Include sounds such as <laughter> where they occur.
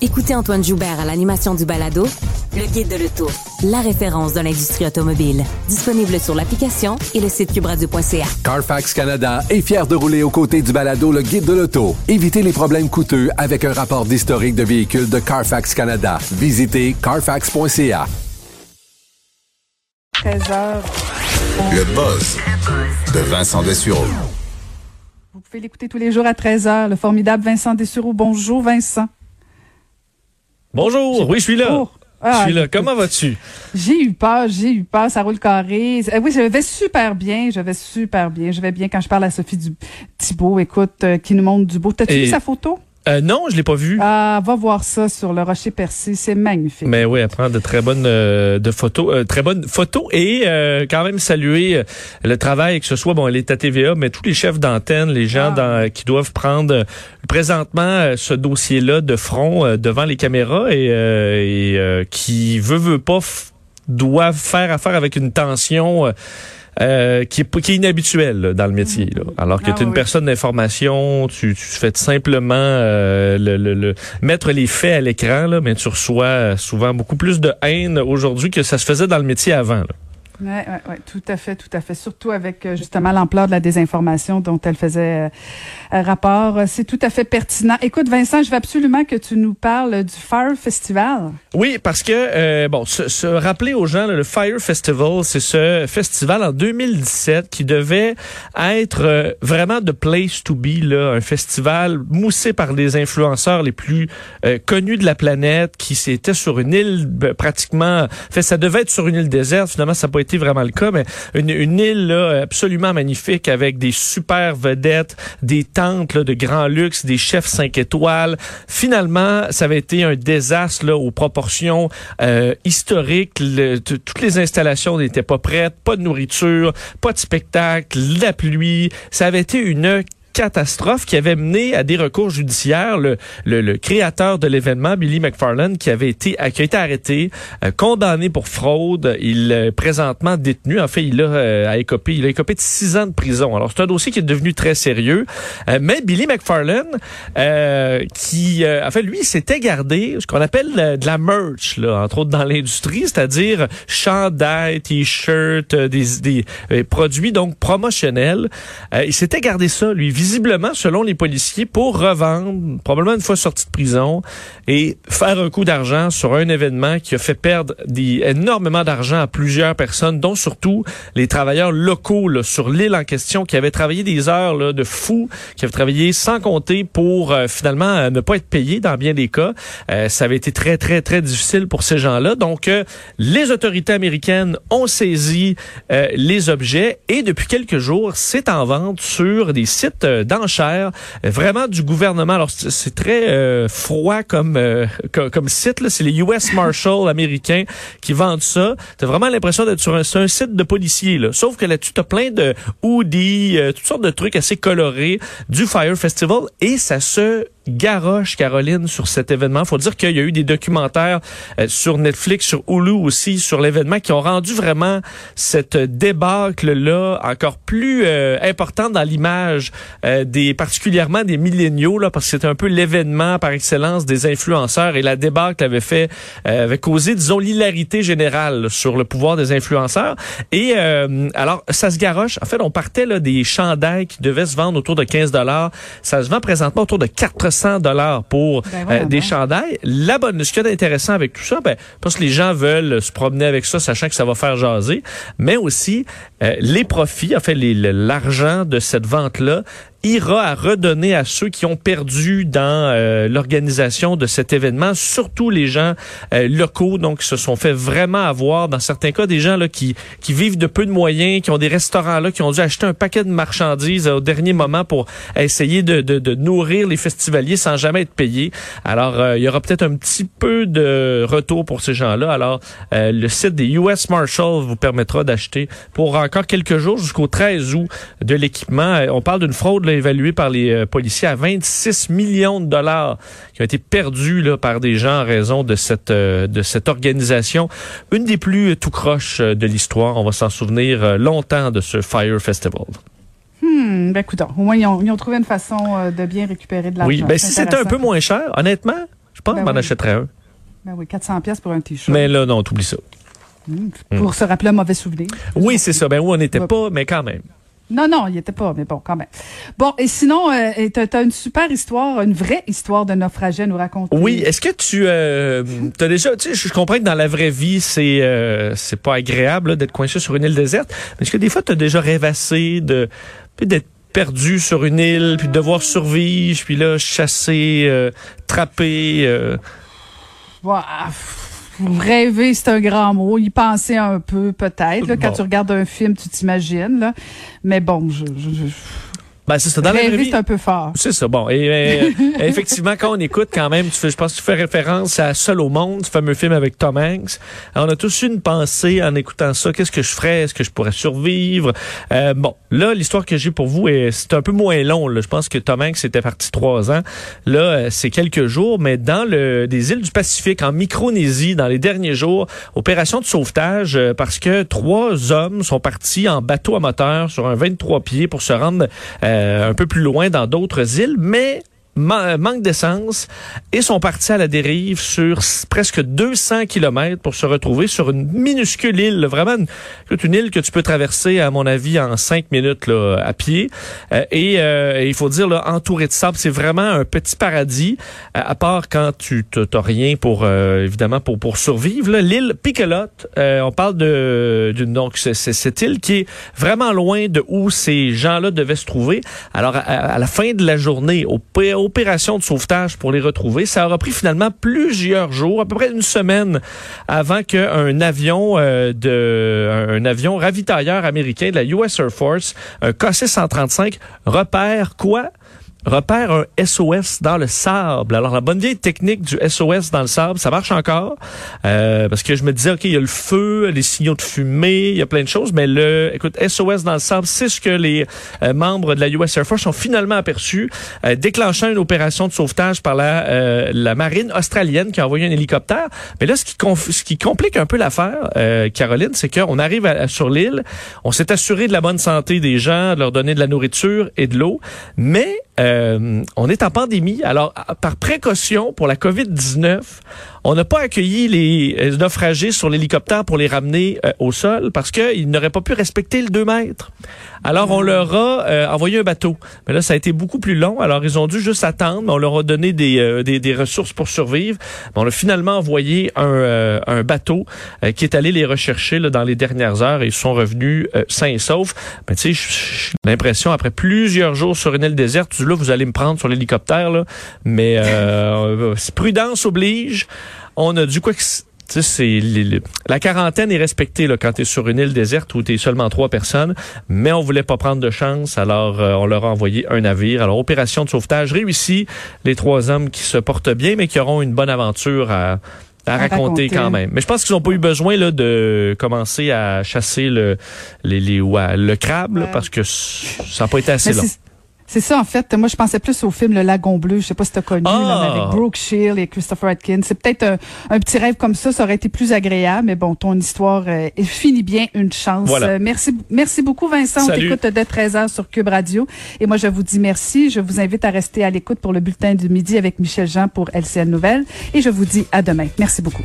Écoutez Antoine Joubert à l'animation du balado Le Guide de l'Auto, la référence de l'industrie automobile. Disponible sur l'application et le site cubradio.ca. Carfax Canada est fier de rouler aux côtés du balado Le Guide de l'Auto. Évitez les problèmes coûteux avec un rapport d'historique de véhicules de Carfax Canada. Visitez carfax.ca. 13h. Le buzz de Vincent Dessureau. Vous pouvez l'écouter tous les jours à 13h. Le formidable Vincent Dessureau. Bonjour, Vincent. Bonjour, oui, je suis là. Oh. je Ah, suis là. écoute, Comment vas-tu? J'ai eu peur, j'ai eu peur, ça roule carré. Euh, oui, je vais super bien, je vais super bien. Je vais bien quand je parle à Sophie du Thibault, écoute, euh, qui nous montre du beau. T'as-tu vu sa photo? Euh, non, je l'ai pas vu. Ah, va voir ça sur le rocher percé, c'est magnifique. Mais oui, elle prend de très bonnes euh, de photos, euh, très bonnes photos et euh, quand même saluer euh, le travail que ce soit bon, elle est à TVA, mais tous les chefs d'antenne, les gens Ah. dans- qui doivent prendre euh, présentement euh, ce dossier-là de front euh, devant les caméras et, euh, et, euh, qui veut veut pas doivent faire affaire avec une tension. Euh, qui, est, qui est inhabituelle là, dans le métier. Là. Alors que Ah, tu es une oui. personne d'information, tu, tu fais simplement euh, le, le- le- mettre les faits à l'écran, mais tu reçois euh, souvent beaucoup plus de haine aujourd'hui que ça se faisait dans le métier avant. Là. Oui, ouais, ouais, tout à fait, tout à fait. Surtout avec euh, justement l'ampleur de la désinformation dont elle faisait euh, euh, rapport. C'est tout à fait pertinent. Écoute, Vincent, je veux absolument que tu nous parles du Fire Festival. Oui, parce que bon, se, rappeler aux gens le Fire Festival, c'est ce festival en 2017 qui devait être vraiment the place to be, là, un festival moussé par les influenceurs les plus connus de la planète, qui c'était sur une île ben, pratiquement. Fait, ça devait être sur une île déserte. Finalement, ça n'a pas été vraiment le cas, mais une, île là, absolument magnifique avec des super vedettes, des tentes là, de grand luxe, des chefs 5 étoiles. Finalement, ça avait été un désastre là, aux proportions euh, historiques. Toutes les installations n'étaient pas prêtes, pas de nourriture, pas de spectacle, la pluie. Ça avait été une catastrophe qui avait mené à des recours judiciaires. Le, le, le créateur de l'événement, Billy McFarland, qui avait été, qui a été arrêté, euh, condamné pour fraude, il est présentement détenu. En fait, il a, euh, a écopé, il a écopé de six ans de prison. Alors, c'est un dossier qui est devenu très sérieux. Euh, mais Billy McFarland, euh, qui, euh, en fait, lui, s'était gardé ce qu'on appelle euh, de la merch, là, entre autres dans l'industrie, c'est-à-dire chandail, t-shirt, euh, des, des euh, produits donc promotionnels. Euh, il s'était gardé ça, lui, visiblement, selon les policiers, pour revendre, probablement une fois sorti de prison, et faire un coup d'argent sur un événement qui a fait perdre des, énormément d'argent à plusieurs personnes, dont surtout les travailleurs locaux là, sur l'île en question, qui avaient travaillé des heures là, de fou, qui avaient travaillé sans compter pour finalement ne pas être payés dans bien des cas. Euh, ça avait été très, très, très difficile pour ces gens-là. Donc, euh, les autorités américaines ont saisi euh, les objets et depuis quelques jours, c'est en vente sur des sites euh, d'enchères, vraiment du gouvernement. Alors, c'est très euh, froid comme, euh, co- comme site. C'est les US Marshals américains qui vendent ça. T'as vraiment l'impression d'être sur un, un site de policiers. Là. Sauf que là-dessus, t'as plein de hoodies, toutes sortes de trucs assez colorés du Fire Festival et ça se garoche, Caroline, sur cet événement. faut dire qu'il y a eu des documentaires euh, sur Netflix, sur Hulu aussi, sur l'événement, qui ont rendu vraiment cette débâcle-là encore plus euh, importante dans l'image euh, des particulièrement des milléniaux, là, parce que c'était un peu l'événement par excellence des influenceurs et la débâcle avait fait, euh, avait causé, disons, l'hilarité générale sur le pouvoir des influenceurs. Et alors, ça se garoche. En fait, on partait là, des chandails qui devaient se vendre autour de 15 dollars. Ça se vend présentement autour de 400 dollars pour Ben euh, des chandails. La bonne, ce qu'il y a d'intéressant avec tout ça, ben, parce que les gens veulent se promener avec ça, sachant que ça va faire jaser, mais aussi euh, les profits, en fait, l'argent de cette vente-là ira à redonner à ceux qui ont perdu dans euh, l'organisation de cet événement, surtout les gens euh, locaux, donc qui se sont fait vraiment avoir, dans certains cas, des gens là qui, qui vivent de peu de moyens, qui ont des restaurants là, qui ont dû acheter un paquet de marchandises euh, au dernier moment pour essayer de, de, de nourrir les festivaliers sans jamais être payés. Alors, euh, il y aura peut-être un petit peu de retour pour ces gens-là. Alors, euh, le site des US Marshals vous permettra d'acheter pour encore quelques jours jusqu'au 13 août de l'équipement. Euh, On parle d'une fraude là, évaluée par les euh, policiers à 26 millions de dollars qui ont été perdus là, par des gens en raison de cette euh, de cette organisation, une des plus euh, tout croche de l'histoire. On va s'en souvenir longtemps de ce Fire Festival. Hmm, ben, écoute, au moins, ils ont, ils ont trouvé une façon de bien récupérer de l'argent. Oui, ben si c'était un peu moins cher, honnêtement, Je pense Ben m'en oui. achèterais un. Ben oui, 400 pièces pour un t-shirt. Mais là, non, t'oublies ça. Pour se rappeler un mauvais souvenir. Oui, c'est ça. Ben oui, on n'était pas, mais quand même. Non, non, il était pas, mais bon, quand même. Bon, et sinon, euh, t'as as une super histoire, une vraie histoire de naufragé à nous raconter. Oui, est-ce que tu euh, as déjà, tu sais, je comprends que dans la vraie vie, c'est euh, c'est pas agréable d'être coincé sur une île déserte, mais est-ce que des fois, tu as déjà rêvassé de d'être perdu sur une île, puis de devoir survivre, puis là, chasser, euh, trapper... euh, Ouah, pff, Rêver, c'est un grand mot. Y penser un peu, peut-être. là, Quand Bon. tu regardes un film, tu t'imagines. là. Mais bon, je, je, je- Ben, c'est ça, dans la rêver, vie. c'est un peu fort. C'est ça, bon. Et, euh, <laughs> effectivement, quand on écoute quand même, tu fais, je pense que tu fais référence à Seul au monde, ce fameux film avec Tom Hanks. Alors, on a tous eu une pensée en écoutant ça. Qu'est-ce que je ferais? Est-ce que je pourrais survivre? Euh, bon, là, l'histoire que j'ai pour vous, est, c'est un peu moins long. Là. Je pense que Tom Hanks était parti trois ans. Là, euh, c'est quelques jours, mais dans le, des îles du Pacifique, en Micronésie, dans les derniers jours, opération de sauvetage, euh, parce que trois hommes sont partis en bateau à moteur sur un 23 pieds pour se rendre euh, un peu plus loin dans d'autres îles, mais man- manque d'essence et sont partis à la dérive sur presque 200 kilomètres pour se retrouver sur une minuscule île, vraiment une, une île que tu peux traverser à mon avis en cinq minutes là, à pied Euh, et euh, il faut dire là, entouré de sable, c'est vraiment un petit paradis euh, à part quand tu t'as rien pour euh, évidemment pour pour survivre. L'île Piquelote, euh, on parle de donc c'est cette île qui est vraiment loin de où ces gens-là devaient se trouver. Alors à, la fin de la journée, opé- opération de sauvetage pour les retrouver, ça aura pris finalement plusieurs jours, à peu près une semaine avant qu'un avion euh, avion ravitailleur américain de la US Air Force, un KC-135 repère quoi? Repère un SOS dans le sable. Alors, la bonne vieille technique du SOS dans le sable, ça marche encore. Euh, parce que je me disais, OK, il y a le feu, les signaux de fumée, il y a plein de choses, mais le, écoute, SOS dans le sable, c'est ce que les euh, membres de la US Air Force ont finalement aperçu, euh, déclenchant une opération de sauvetage par la, marine australienne qui a envoyé un hélicoptère. Mais là, ce qui, complique un peu l'affaire, Caroline, c'est qu'on arrive à- à- sur l'île, on s'est assuré de la bonne santé des gens, de leur donner de la nourriture et de l'eau, mais euh, on est en pandémie. Alors, par précaution pour la COVID-19, on n'a pas accueilli les naufragés sur l'hélicoptère pour les ramener euh, au sol parce qu'ils n'auraient pas pu respecter le 2 mètres. Alors, on leur a euh, envoyé un bateau. Mais là, ça a été beaucoup plus long. Alors, ils ont dû juste attendre. On leur a donné des, ressources pour survivre. On a finalement envoyé un, bateau qui est allé les rechercher dans les dernières heures et ils sont revenus sains et saufs. Mais tu sais, j'ai l'impression, après plusieurs jours sur une île déserte, là, vous allez me prendre sur l'hélicoptère, là. Mais euh, <laughs> prudence oblige. On a dû quoi que... Tu sais, c'est la quarantaine est respectée là, quand tu es sur une île déserte où tu es seulement trois personnes, mais on voulait pas prendre de chance, alors euh, on leur a envoyé un navire. Alors, opération de sauvetage réussie, les trois hommes qui se portent bien, mais qui auront une bonne aventure à, à raconter, raconter. quand même. Mais je pense qu'ils n'ont pas eu besoin là, de commencer à chasser le, les, les, ouais, le crabe, là, Ouais. parce que ça n'a pas été assez Mais long. C'est- ça, en fait. Moi, je pensais plus au film Le Lagon Bleu. Je sais pas si tu as connu, Ah! là, mais avec Brooke Shield et Christopher Atkins. C'est peut-être un, un petit rêve comme ça. Ça aurait été plus agréable. Mais bon, ton histoire euh, finit bien. Une chance. Voilà. Euh, merci, merci beaucoup, Vincent. Salut. On t'écoute dès 13h sur Cube Radio. Et moi, je vous dis merci. Je vous invite à rester à l'écoute pour le bulletin du midi avec Michel Jean pour LCN Nouvelles. Et je vous dis à demain. Merci beaucoup.